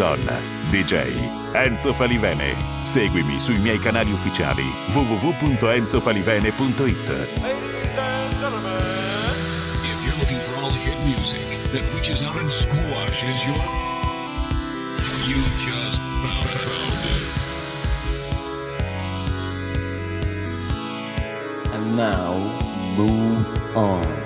On, DJ Enzo Falivene. Seguimi sui miei canali ufficiali www.enzofalivene.it. Ladies and gentlemen, If you're looking for all the hit music that reaches out and squashes your. You just found it. And now, move on.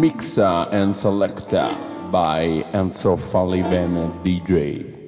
Mixer and Selector by Enzo Falibene DJ.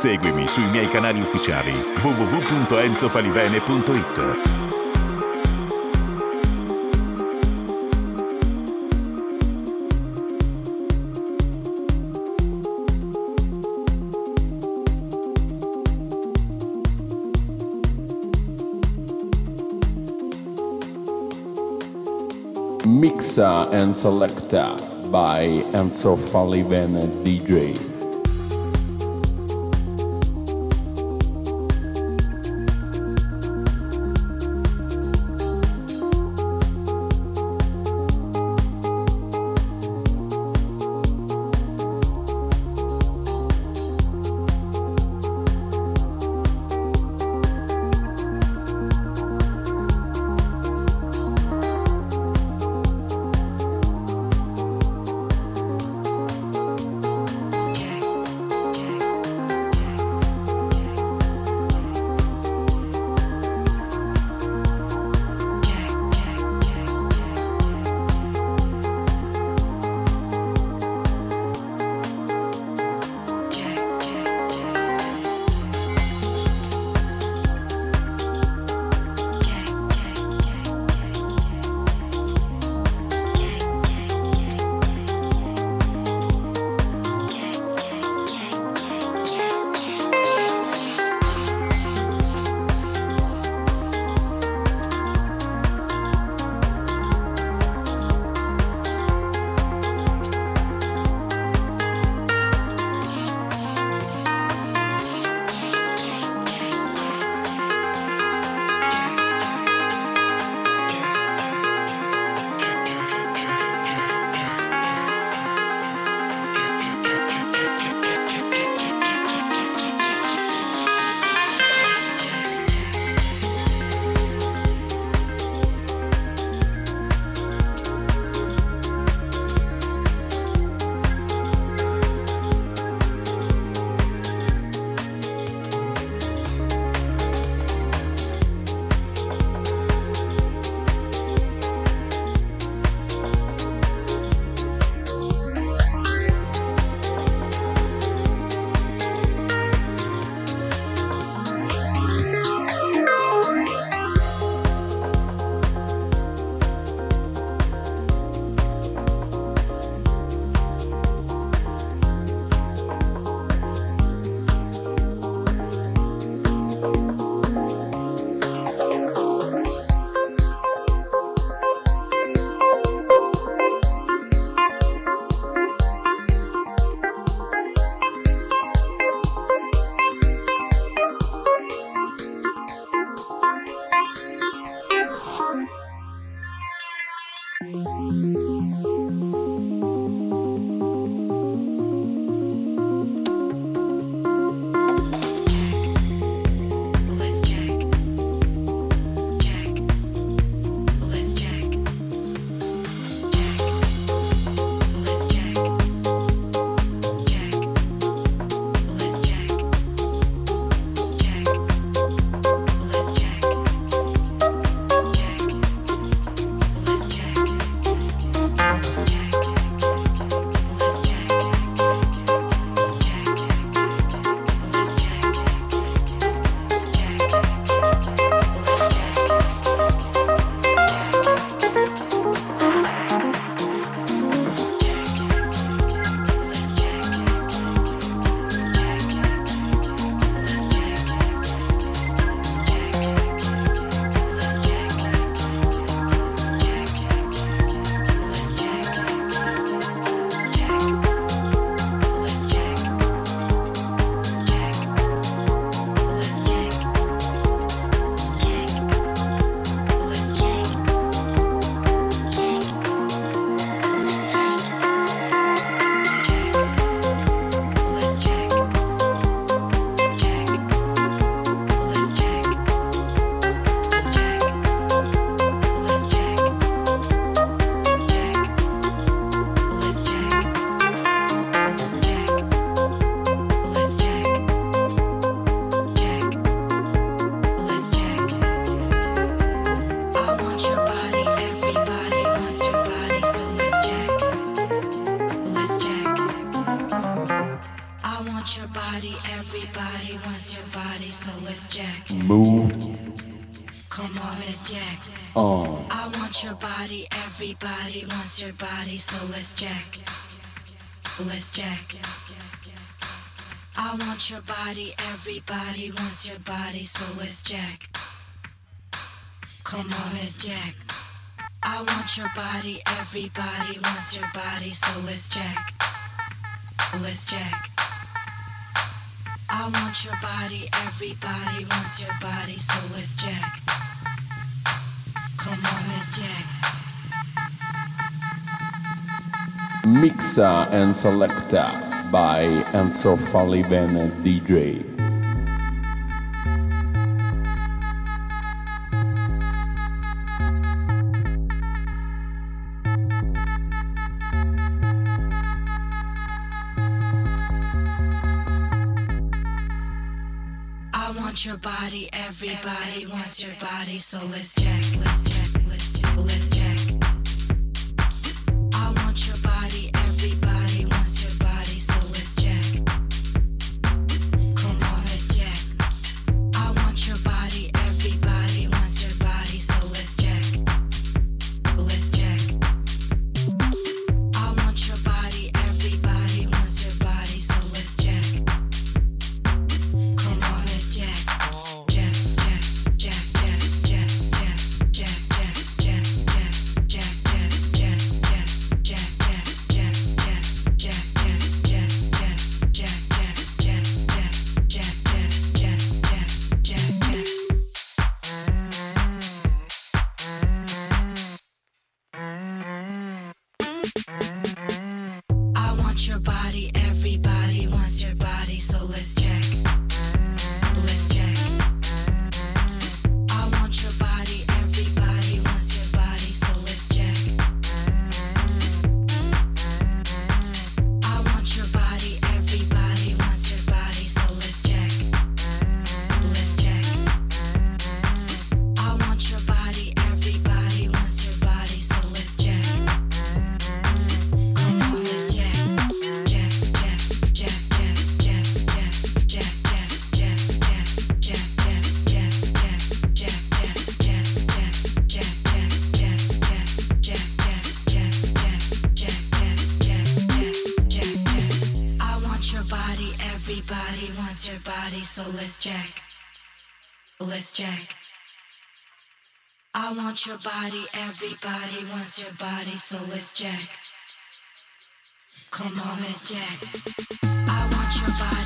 Seguimi sui miei canali ufficiali www.enzofalivene.it. Mixa and Selecta by Enzo Falivene DJ. your body, everybody wants your body, so let's jack. Move. Come on, let's jack. Oh. I want your body, everybody wants your body, so let's jack. Let's jack. I want your body, everybody wants your body, so let's jack. Come on, let's jack. I want your body, everybody wants your body, so let's jack. Let's jack. I want your body, everybody wants your body, so let's check. Come on, let's check. Mixa and Selecta by Enzo Falivene DJ. your body, so let's check, let's check. want your body, everybody wants your body, so let's jack. Come on, let's jack. I want your body.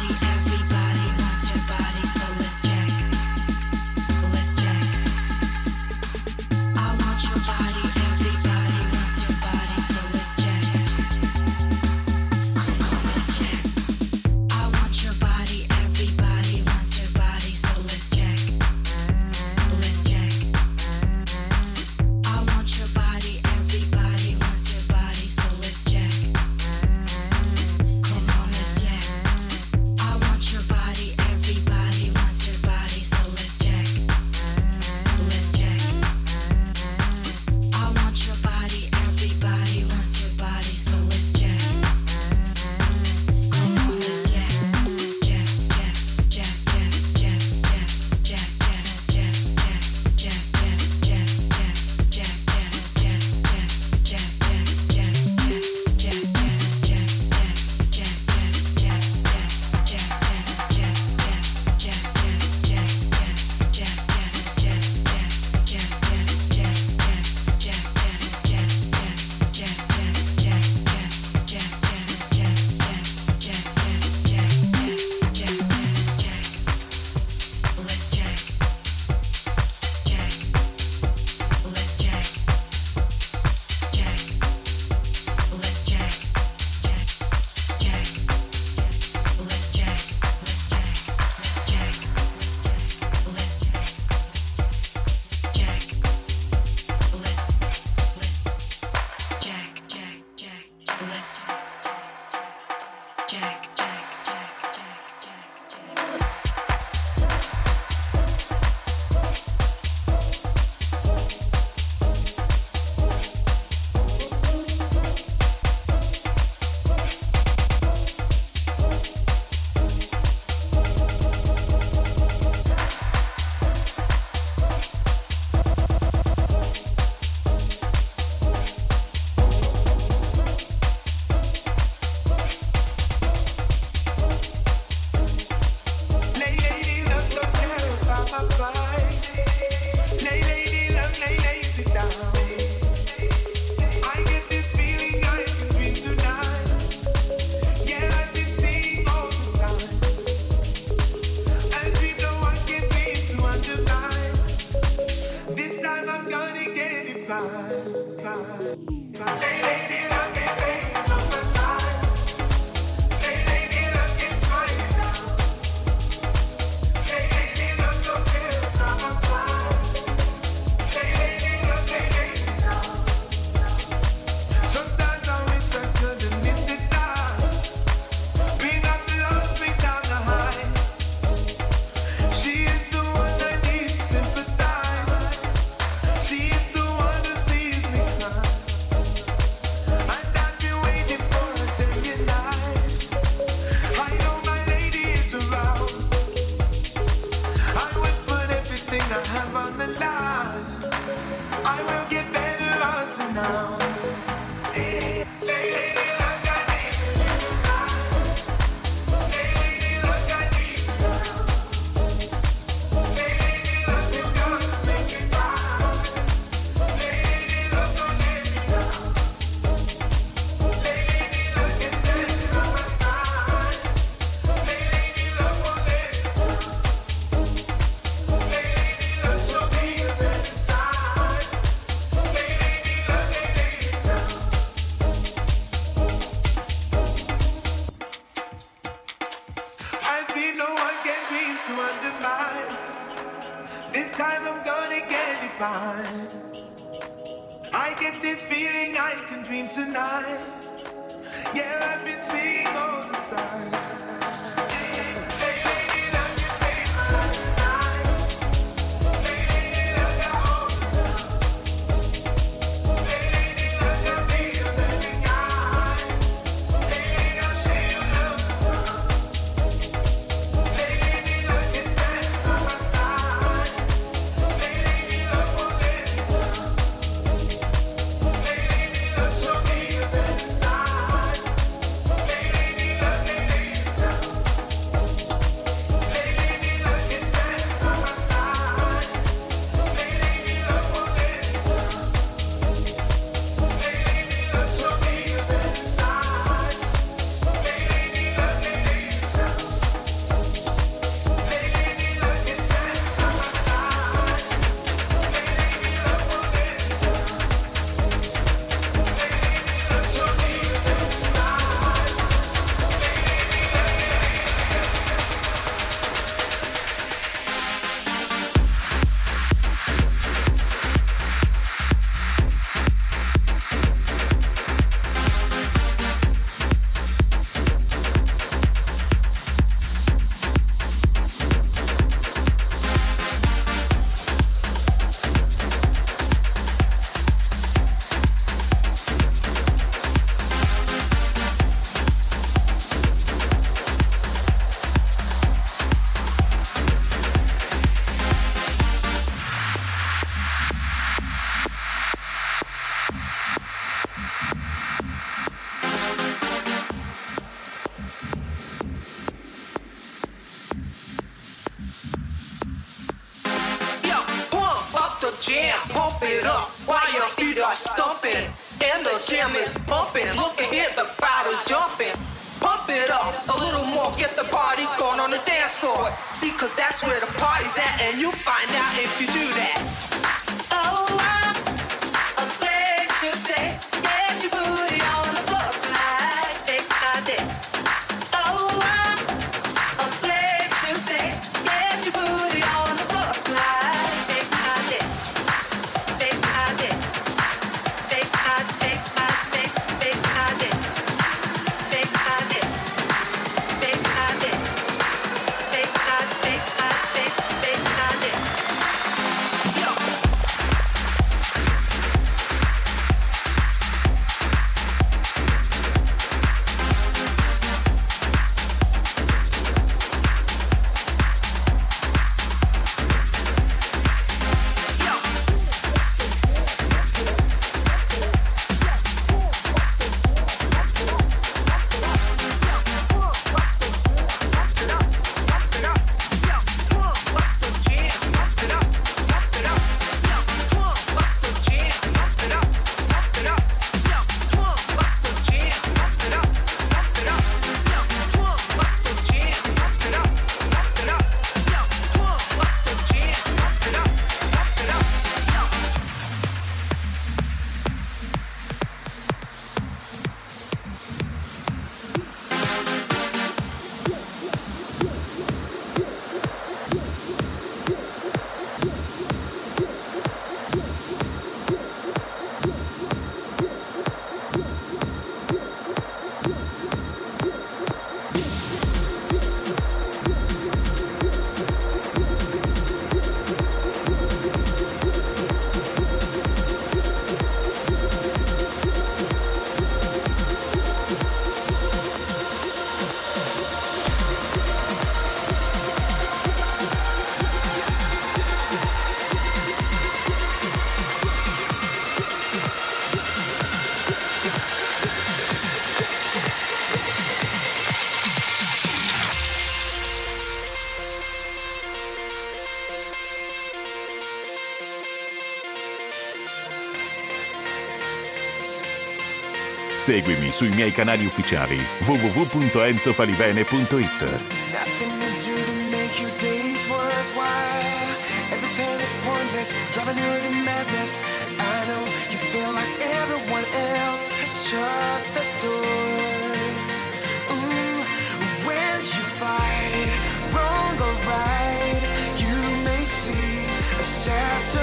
seguimi sui miei canali ufficiali www.enzofalivene.it. I know you feel like everyone else shut the door. Ooh, you fight, wrong or right, you may see a shaft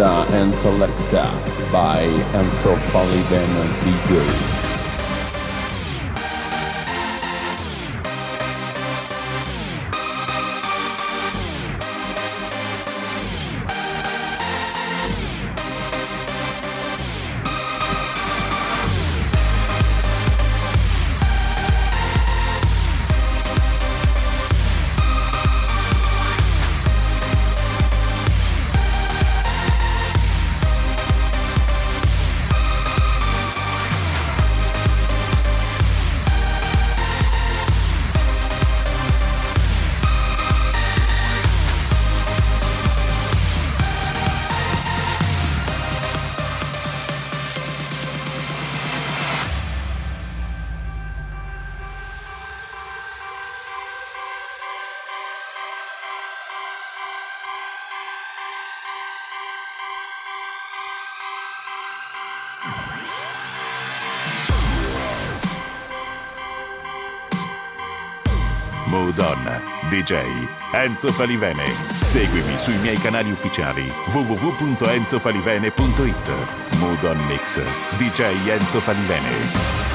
Pizza and Selecta by Enzo Falliben and Igor. Enzo Falivene. Seguimi sui miei canali ufficiali www.enzofalivene.it. Mood on Mix. DJ Enzo Falivene.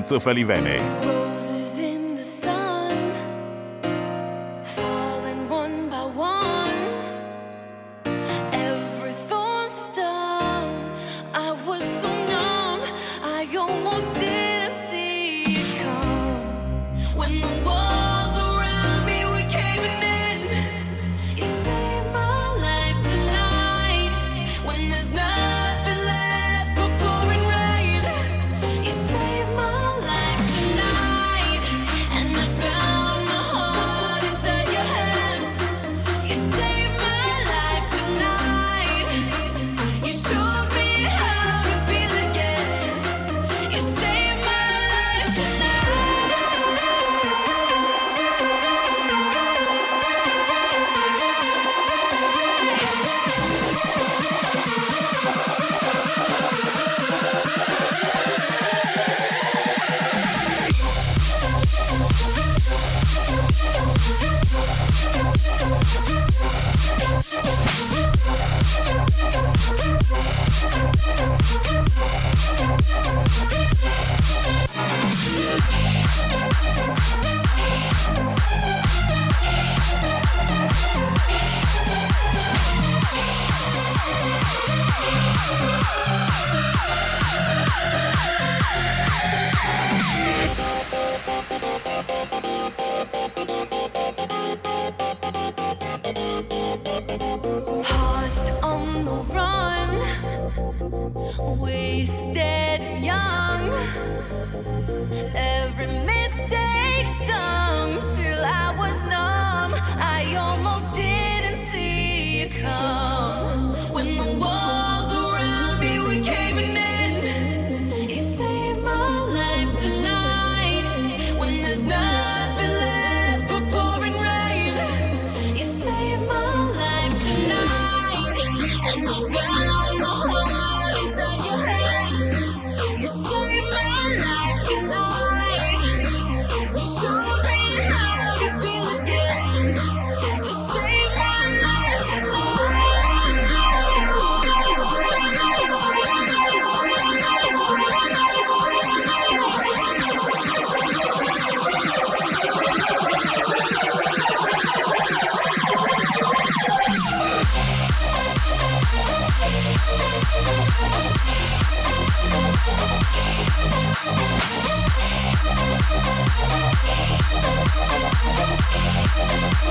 Lorenzo Falivene.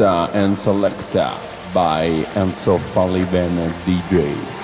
And Selecta by Enzo Falliven DJ.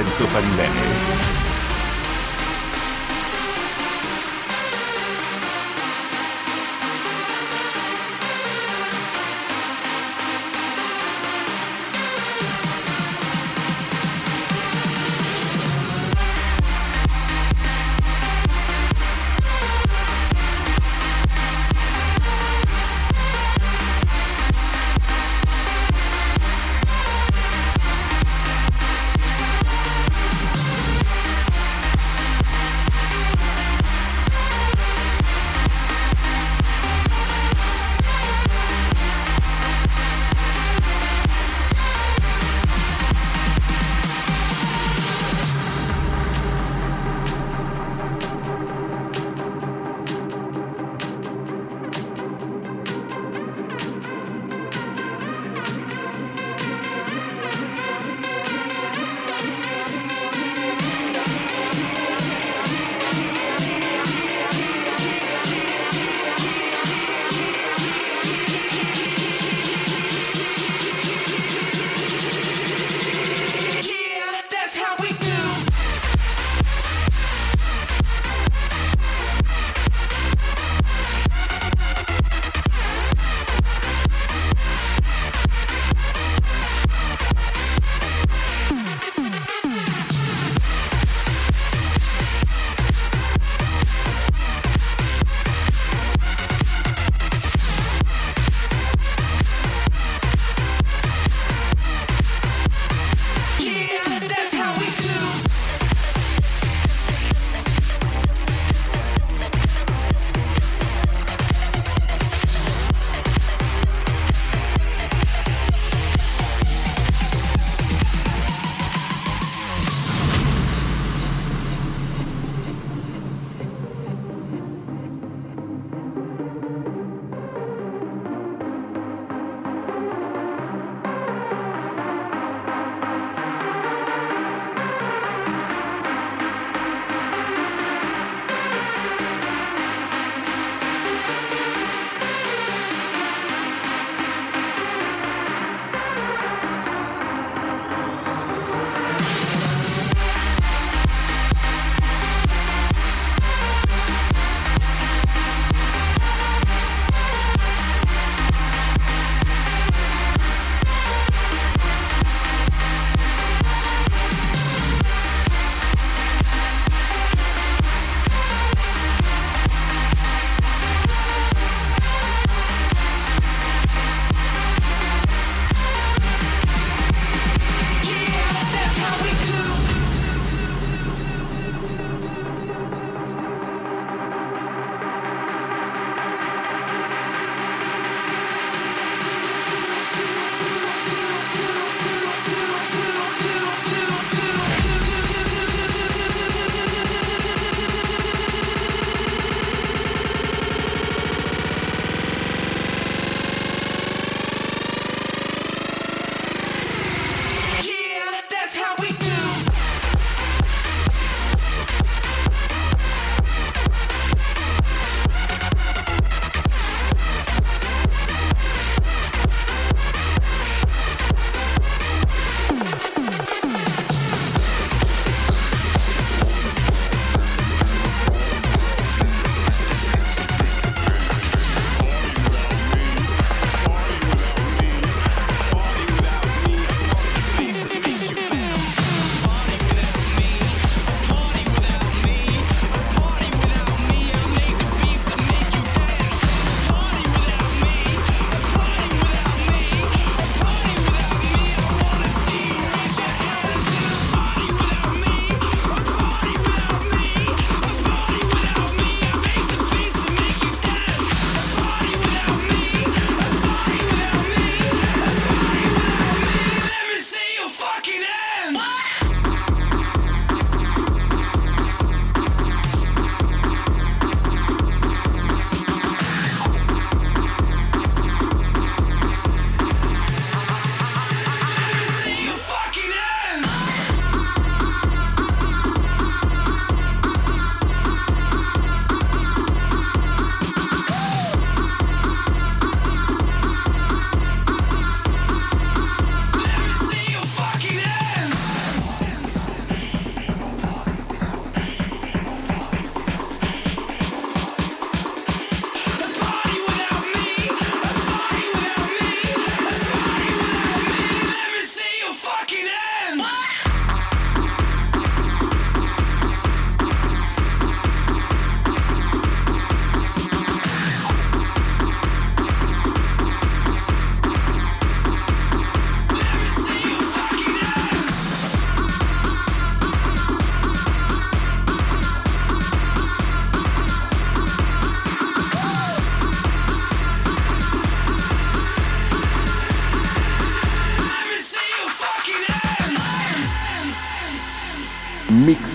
Serien zu vernennen.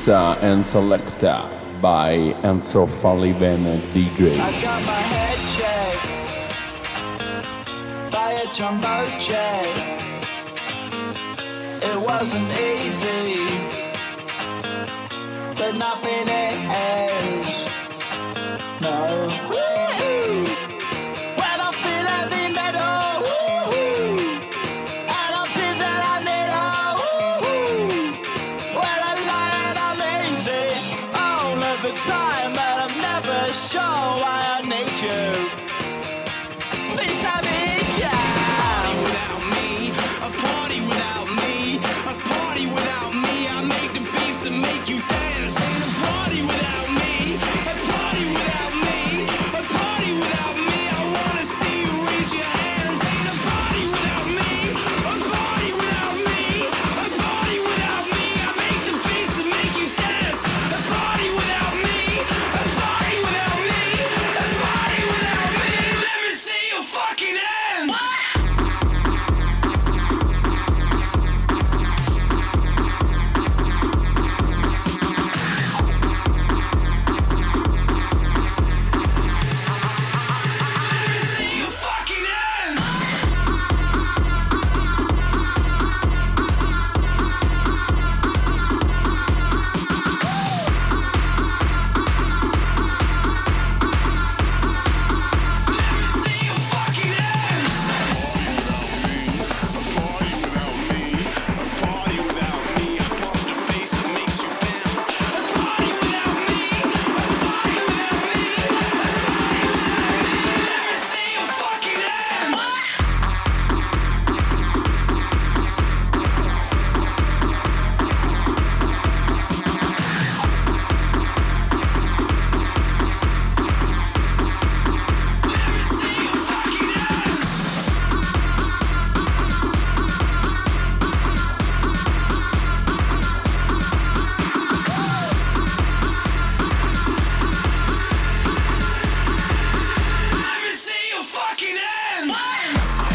And selecta by Enzo Falivene DJ. I got my head checked by a jumbo. It wasn't easy, but nothing else. friends. friends.